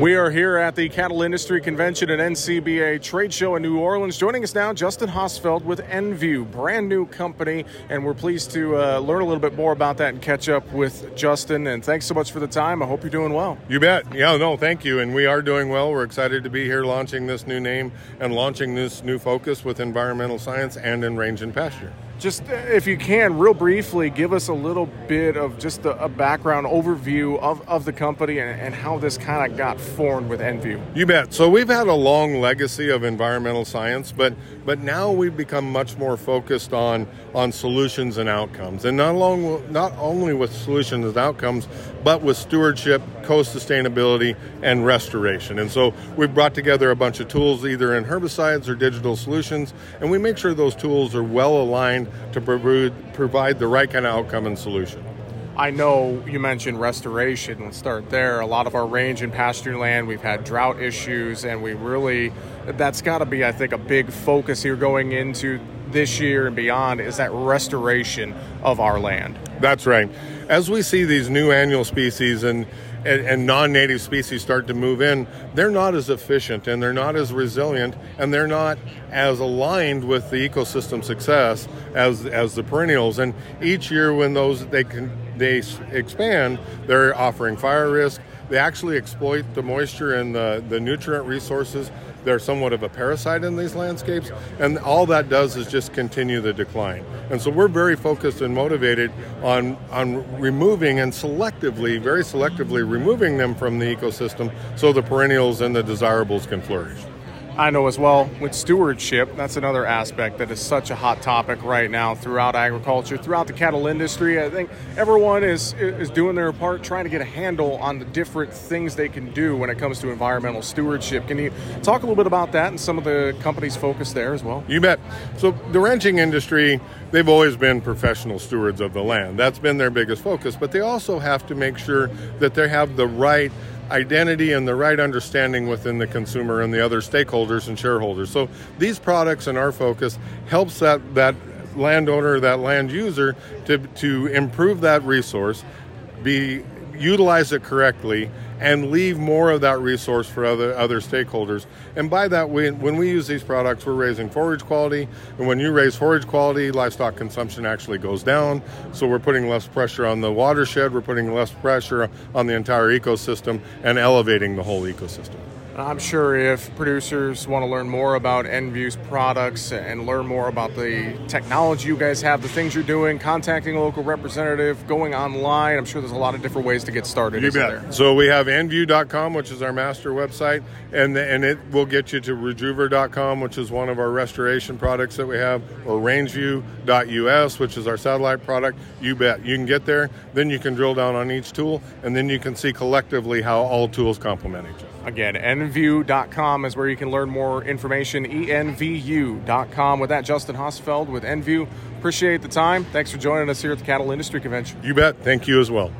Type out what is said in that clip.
We are here at the Cattle Industry Convention and NCBA Trade Show in New Orleans. Joining us now, Justin Hosfeld with Envu, brand new company, and we're pleased to uh, learn a little bit more about that and catch up with Justin. And thanks so much for the time. I hope you're doing well. You bet. Yeah, no, thank you. And we are doing well. We're excited to be here launching this new name and launching this new focus with environmental science and in range and pasture just uh, if you can, real briefly, give us a little bit of just a, a background overview of, of the company and, and how this kind of got formed with Envu. You bet. So we've had a long legacy of environmental science, but but now we've become much more focused on on solutions and outcomes, and not long not only with solutions and outcomes, but with stewardship, co-sustainability, and restoration. And so we've brought together a bunch of tools, either in herbicides or digital solutions, and we make sure those tools are well aligned to provide the right kind of outcome and solution. I know you mentioned restoration. Let's start there. A lot of our range and pasture land, we've had drought issues, and we really, that's got to be, I think, a big focus here going into this year and beyond is that restoration of our land. That's right. As we see these new annual species and and, and non-native species start to move in, they're not as efficient and they're not as resilient and they're not as aligned with the ecosystem success as as the perennials. And each year when those they can they expand, they're offering fire risk. They actually exploit the moisture and the, the nutrient resources they're somewhat of a parasite in these landscapes, and all that does is just continue the decline. And so we're very focused and motivated on, on removing and selectively, very selectively removing them from the ecosystem so the perennials and the desirables can flourish. I know as well with stewardship, that's another aspect that is such a hot topic right now throughout agriculture, throughout the cattle industry. I think everyone is is doing their part trying to get a handle on the different things they can do when it comes to environmental stewardship. Can you talk a little bit about that and some of the companies' focus there as well? You bet. So the ranching industry, they've always been professional stewards of the land. That's been their biggest focus, but they also have to make sure that they have the right identity and the right understanding within the consumer and the other stakeholders and shareholders. So these products and our focus helps that that landowner, that land user to to improve that resource, be utilize it correctly and leave more of that resource for other other stakeholders. And by that, we, when we use these products, we're raising forage quality. And when you raise forage quality, livestock consumption actually goes down. So we're putting less pressure on the watershed, we're putting less pressure on the entire ecosystem, and elevating the whole ecosystem. I'm sure if producers want to learn more about Envu's products and learn more about the technology you guys have, the things you're doing, contacting a local representative, going online, I'm sure there's a lot of different ways to get started. You bet. There? So we have envu.com, which is our master website, and and it will get you to rejuvra.com, which is one of our restoration products that we have, or rangeview.us, which is our satellite product. You bet. You can get there, then you can drill down on each tool, and then you can see collectively how all tools complement each other. Again, envu.com is where you can learn more information. envu.com. With that, Justin Hosfeld with Envu. Appreciate the time. Thanks for joining us here at the Cattle Industry Convention. You bet. Thank you as well.